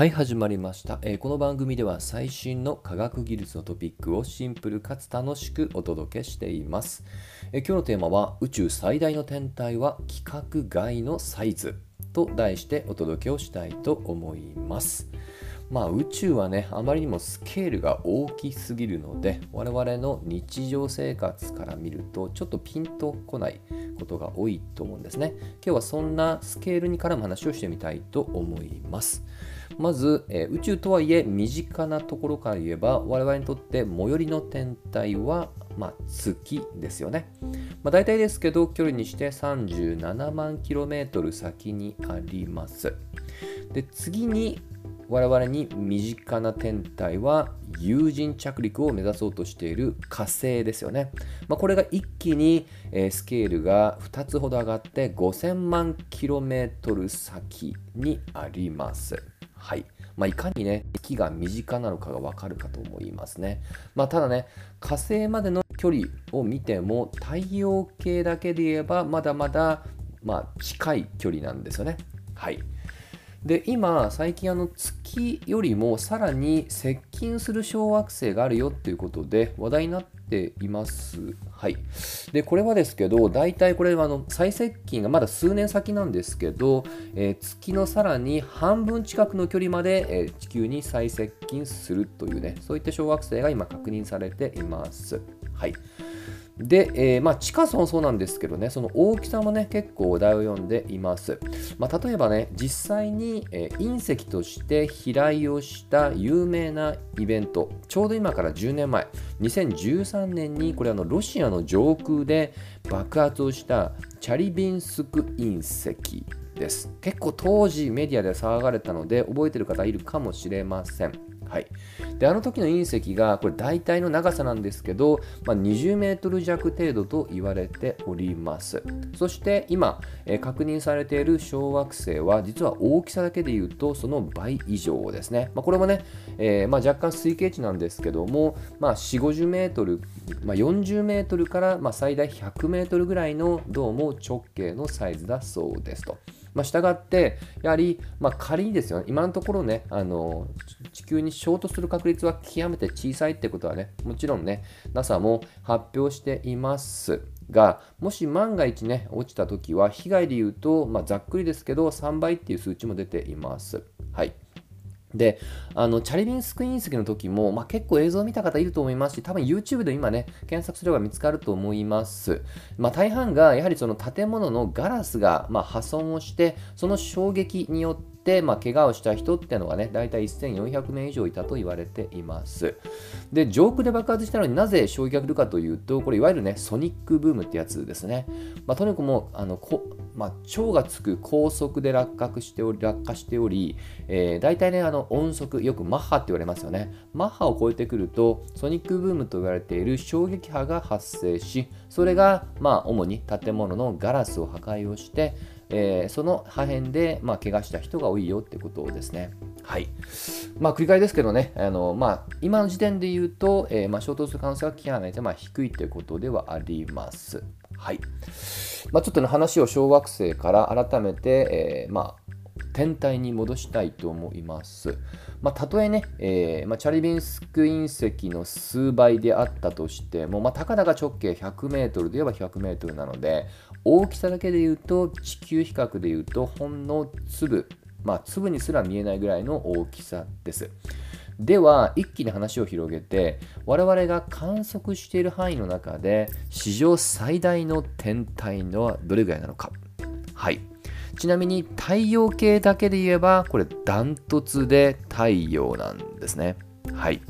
はい始まりました、えーこの番組では最新の科学技術のトピックをシンプルかつ楽しくお届けしています、えー今日のテーマは宇宙最大の天体は規格外のサイズと題してお届けをしたいと思います。まあ宇宙はねあまりにもスケールが大きすぎるので我々の日常生活から見るとちょっとピンとこないことが多いと思うんですね。今日はそんなスケールに絡む話をしてみたいと思います。まず、えー宇宙とはいえ身近なところから言えば我々にとって最寄りの天体は、まあ、月ですよね、まあ、大体ですけど距離にして37万 km 先にありますで次に我々に身近な天体は有人着陸を目指そうとしている火星ですよね。まあ、これが一気に、スケールが2つほど上がって5000万 km 先にあります。はい。まあ、いかにね、月が身近なのかがわかるかと思いますね。まあ、ただね、火星までの距離を見ても太陽系だけで言えばまだまだ、まあ、近い距離なんですよね。はい。で今最近あの月よりもさらに接近する小惑星があるよっていうことで話題になってています。はい、でこれはですけど大体これはあの最接近がまだ数年先なんですけど、えー月のさらに半分近くの距離まで、えー地球に最接近するというねそういった小惑星が今確認されています。はいで、えーまあ、近さもそうなんですけどね、その大きさもね、結構話題を読んでいます。まあ、例えばね、実際に、えー隕石として飛来をした有名なイベント、ちょうど今から10年前、2013年に、これあのロシアの上空で爆発をしたチャリビンスク隕石です。結構当時メディアで騒がれたので、覚えてる方いるかもしれません。はい、であの時の隕石がこれ大体の長さなんですけど、まあ、20メートル弱程度と言われております。そして今、えー確認されている小惑星は実は大きさだけで言うとその倍以上ですね、まあ、これもね、えーまあ、若干推計値なんですけども、まあ、4 5 0メートル、まあ、40メートルから、まあ、最大100メートルぐらいのどうも直径のサイズだそうですと。まあ、従って、やはり、まあ、仮にですよね、今のところね、あの地球に衝突する確率は極めて小さいってことはね、もちろんね、NASA も発表していますが、もし万が一ね、落ちたときは、被害で言うと、まあ、ざっくりですけど、3倍っていう数値も出ています。はい。であのチャリビンスク隕石の時も、まあ、結構映像を見た方いると思いますし多分 YouTube で今ね検索すれば見つかると思います、まあ、大半がやはりその建物のガラスが、まあ、破損をしてその衝撃によって、まあ、怪我をした人っていうのがね大体1400名以上いたと言われています。で上空で爆発したのになぜ衝撃が来るかというとこれいわゆるねソニックブームってやつですね、まあ、とにかくもうあのこまあ、超がつく高速で落下しており落下しており、えー、大体ねあの音速よくマッハって言われますよね。マッハを超えてくるとソニックブームと言われている衝撃波が発生しそれがまあ主に建物のガラスを破壊をして、えーその破片でまあ怪我した人が多いよってことですね。はい。まあ繰り返しですけどねあの、まあ、今の時点で言うと、えーまあ、衝突する可能性は極めてまあ低いということではあります。はい。まあ、ちょっとね話を小惑星から改めて、えーまあ、天体に戻したいと思います。まあ、たとえね、えーまあ、チャリビンスク隕石の数倍であったとしても、まあ、たかだか直径100メートルで言えば100メートルなので大きさだけで言うと地球比較で言うとほんの粒、まあ、粒にすら見えないぐらいの大きさです。では一気に話を広げて我々が観測している範囲の中で史上最大の天体のはどれぐらいなのか。はい。ちなみに太陽系だけで言えばこれダントツで太陽なんですね。はい。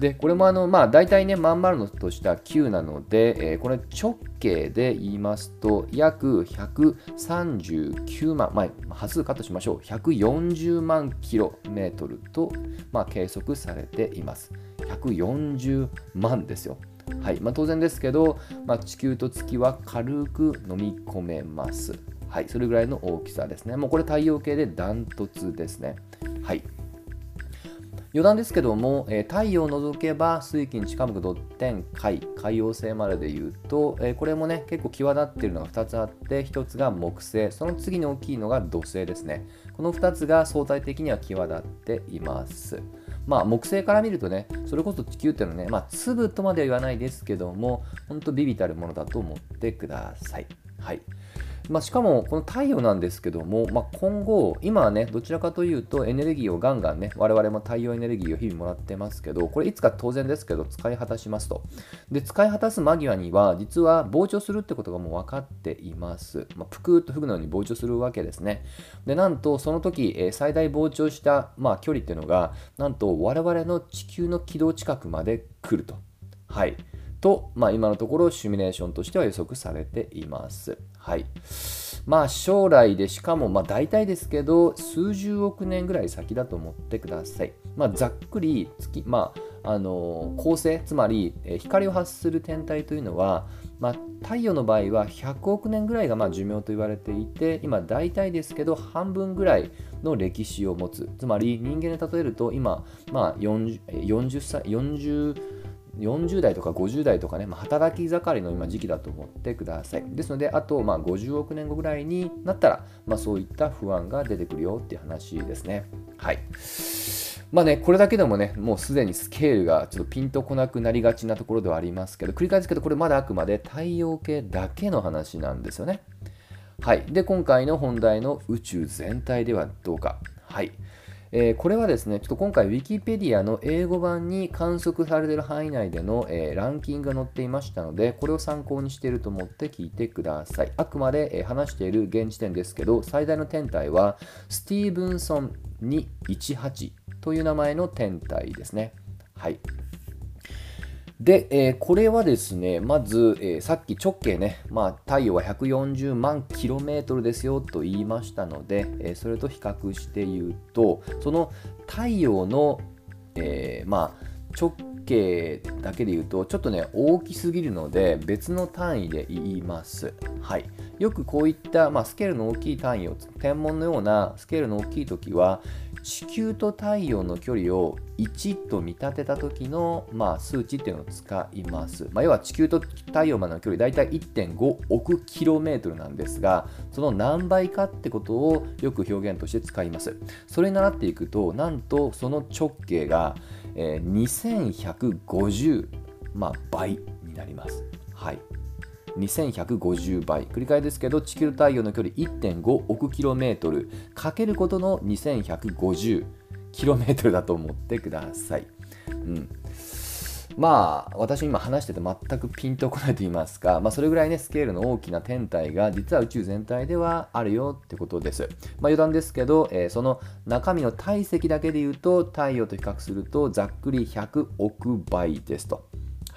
でこれもあのまあ大体ねまん丸のとした球なので、えーこれ直径で言いますと約139万、まあ、波数カットしましょう。140万キロメートルと、まあ、計測されています。140万ですよ。はい。まあ、当然ですけど、まあ、地球と月は軽く飲み込めます。はい。それぐらいの大きさですね。もうこれ太陽系でダントツですね。はい。余談ですけども、えー、太陽を除けば水金地下木土天海海洋星までで言うと、えー、これもね結構際立っているのが2つあって1つが木星その次に大きいのが土星ですね。この2つが相対的には際立っています。まあ木星から見るとねそれこそ地球っていうのはねまあ粒とまでは言わないですけども本当ビビたるものだと思ってください。はい。まあ、しかもこの太陽なんですけども、まあ、今後、今はね、どちらかというとエネルギーをガンガンね、我々も太陽エネルギーを日々もらってますけど、これいつか当然ですけど、使い果たしますと。で、使い果たす間際には、実は膨張するってことがもう分かっています。まあ、ぷくっと吹くのように膨張するわけですね。で、なんと、その時、え、最大膨張した、まあ、距離っていうのが、なんと我々の地球の軌道近くまで来ると。はい。と、まあ、今のところシミュレーションとしては予測されています。はい。まあ将来でしかもまあ大体ですけど数十億年ぐらい先だと思ってください。まあ、ざっくり月、まあ、あの恒星つまり光を発する天体というのは、まあ、太陽の場合は100億年ぐらいがまあ寿命と言われていて今大体ですけど半分ぐらいの歴史を持つつまり人間で例えると今、まあ40、40, 歳40 40代とか50代とかね、まあ、働き盛りの今時期だと思ってください。ですので、あとまあ50億年後ぐらいになったら、まあ、そういった不安が出てくるよっていう話ですね。はい。まあね、これだけでもね、もうすでにスケールがちょっとピンとこなくなりがちなところではありますけど、繰り返すけど、これまだあくまで太陽系だけの話なんですよね。はい。で、今回の本題の宇宙全体ではどうか。はい。えー、これはですね、ちょっと今回ウィキペディアの英語版に観測されている範囲内での、えー、ランキングが載っていましたので、これを参考にしていると思って聞いてください。あくまで、えー、話している現時点ですけど、最大の天体はスティーブンソン218という名前の天体ですね。はい。で、えー、これはですね、まず、えー、さっき直径ね、まあ、太陽は140万キロメートルですよと言いましたので、えー、それと比較して言うと、その太陽の、えまあ、直径だけで言うと、ちょっとね、大きすぎるので、別の単位で言います。はい。よくこういった、まあ、スケールの大きい単位を、天文のようなスケールの大きい時は、地球と太陽の距離を1と見立てた時の、まあ、数値っていうのを使います。まあ、要は地球と太陽までの距離大体1.5億キロメートルなんですが、その何倍かってことをよく表現として使います。それに習っていくと、なんとその直径が、えー、2150、まあ、倍になります。はい。2150倍繰り返ですけど地球太陽の距離1.5億キロメートルかけることの2150キロメートルだと思ってください。うんまあ私今話してて全くピンとこないと言いますか、まあ、それぐらいねスケールの大きな天体が実は宇宙全体ではあるよってことです。まあ、余談ですけど、えー、その中身の体積だけで言うと太陽と比較するとざっくり100億倍ですと。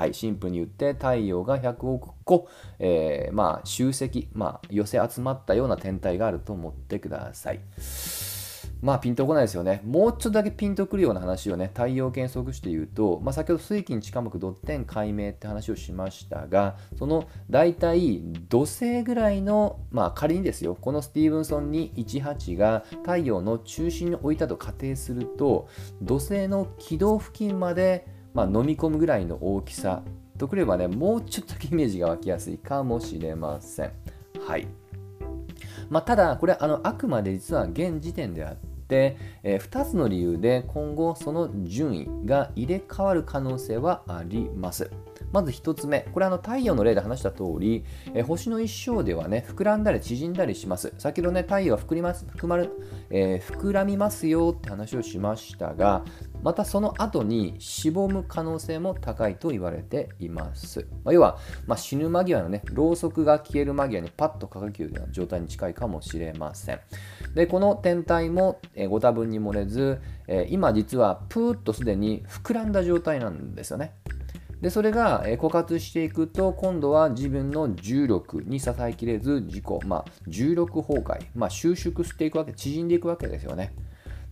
はい、シンプルに言って太陽が100億個、えー、まあ集積、まあ、寄せ集まったような天体があると思ってください。まあピンとこないですよね。もうちょっとだけピンとくるような話をね、太陽計測して言うと、まあ、先ほど水金地下木ドッテン解明って話をしましたが、その大体土星ぐらいの、まあ仮にですよ、このスティーブンソン218が太陽の中心に置いたと仮定すると、土星の軌道付近までまあ、飲み込むぐらいの大きさとくればねもうちょっとイメージが湧きやすいかもしれません。はいまあ、ただこれあのあくまで実は現時点であって、えー、2つの理由で今後その順位が入れ替わる可能性はあります。まず1つ目、これあの太陽の例で話した通り、え星の一生ではね、膨らんだり縮んだりします。先ほどね、太陽は膨ります膨まる、えー、膨らみますよって話をしましたが、またその後にしぼむ可能性も高いと言われています。まあ、要は、まあ、死ぬ間際のね、ろうそくが消える間際にパッと輝くような状態に近いかもしれません。で、この天体も、えー、ご多分に漏れず、えー、今実はプーッとすでに膨らんだ状態なんですよね。でそれが枯渇していくと今度は自分の重力に支えきれず自己、まあ、重力崩壊、まあ、収縮していくわけ縮んでいくわけですよね。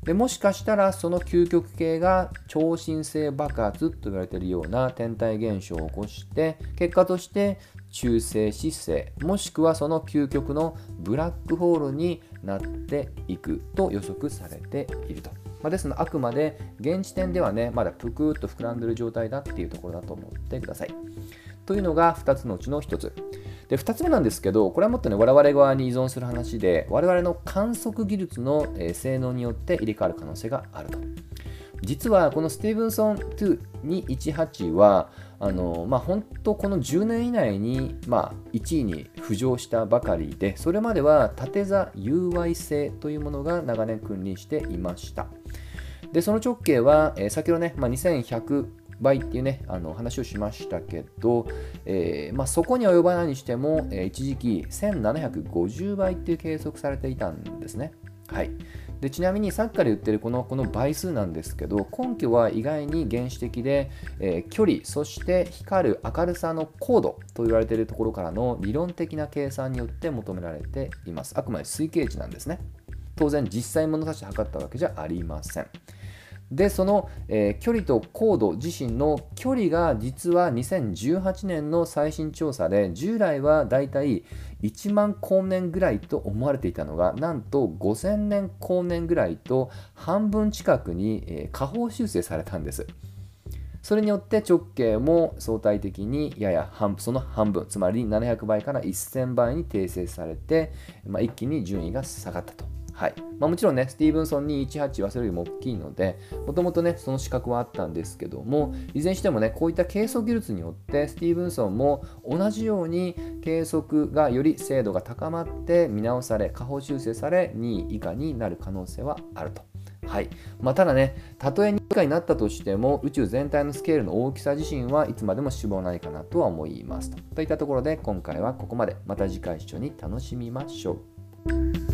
でもしかしたらその究極系が超新星爆発と言われているような天体現象を起こして結果として中性子星もしくはその究極のブラックホールになっていくと予測されていると。まあ、ですのであくまで現時点ではねまだぷくっと膨らんでる状態だっていうところだと思ってください。というのが2つのうちの1つ。で2つ目なんですけどこれはもっとね我々側に依存する話で我々の観測技術の、性能によって入れ替わる可能性があると。実はこのスティーブンソン2218はあのまあ、本当この10年以内に、まあ、1位に浮上したばかりでそれまでは縦座融和性というものが長年君臨していましたでその直径は、えー、先ほどね、まあ、2100倍っていうねあの話をしましたけど、えー、まあ、そこに及ばないにしても、えー、一時期1750倍っていう計測されていたんですね。はい。でちなみにさっきから言ってるこのこの倍数なんですけど根拠は意外に原始的で、えー、距離そして光る明るさの高度と言われているところからの理論的な計算によって求められています。あくまで推計値なんですね。当然実際物差し測ったわけじゃありません。でその、えー、距離と高度自身の距離が実は2018年の最新調査で従来はだいたい1万光年ぐらいと思われていたのがなんと5000年光年ぐらいと半分近くに、えー、下方修正されたんです。それによって直径も相対的にやや半その半分つまり700倍から1000倍に訂正されて、まあ、一気に順位が下がったと。はいまあ、もちろんね、スティーブンソン218はそれよりも大きいので、もともとね、その資格はあったんですけども、いずれにしてもね、こういった計測技術によって、スティーブンソンも同じように計測がより精度が高まって見直され、下方修正され、2位以下になる可能性はあると。はいまあ、ただね、たとえ2位以下になったとしても、宇宙全体のスケールの大きさ自身はいつまでも死亡ないかなとは思いますと。といったところで、今回はここまで。また次回一緒に楽しみましょう。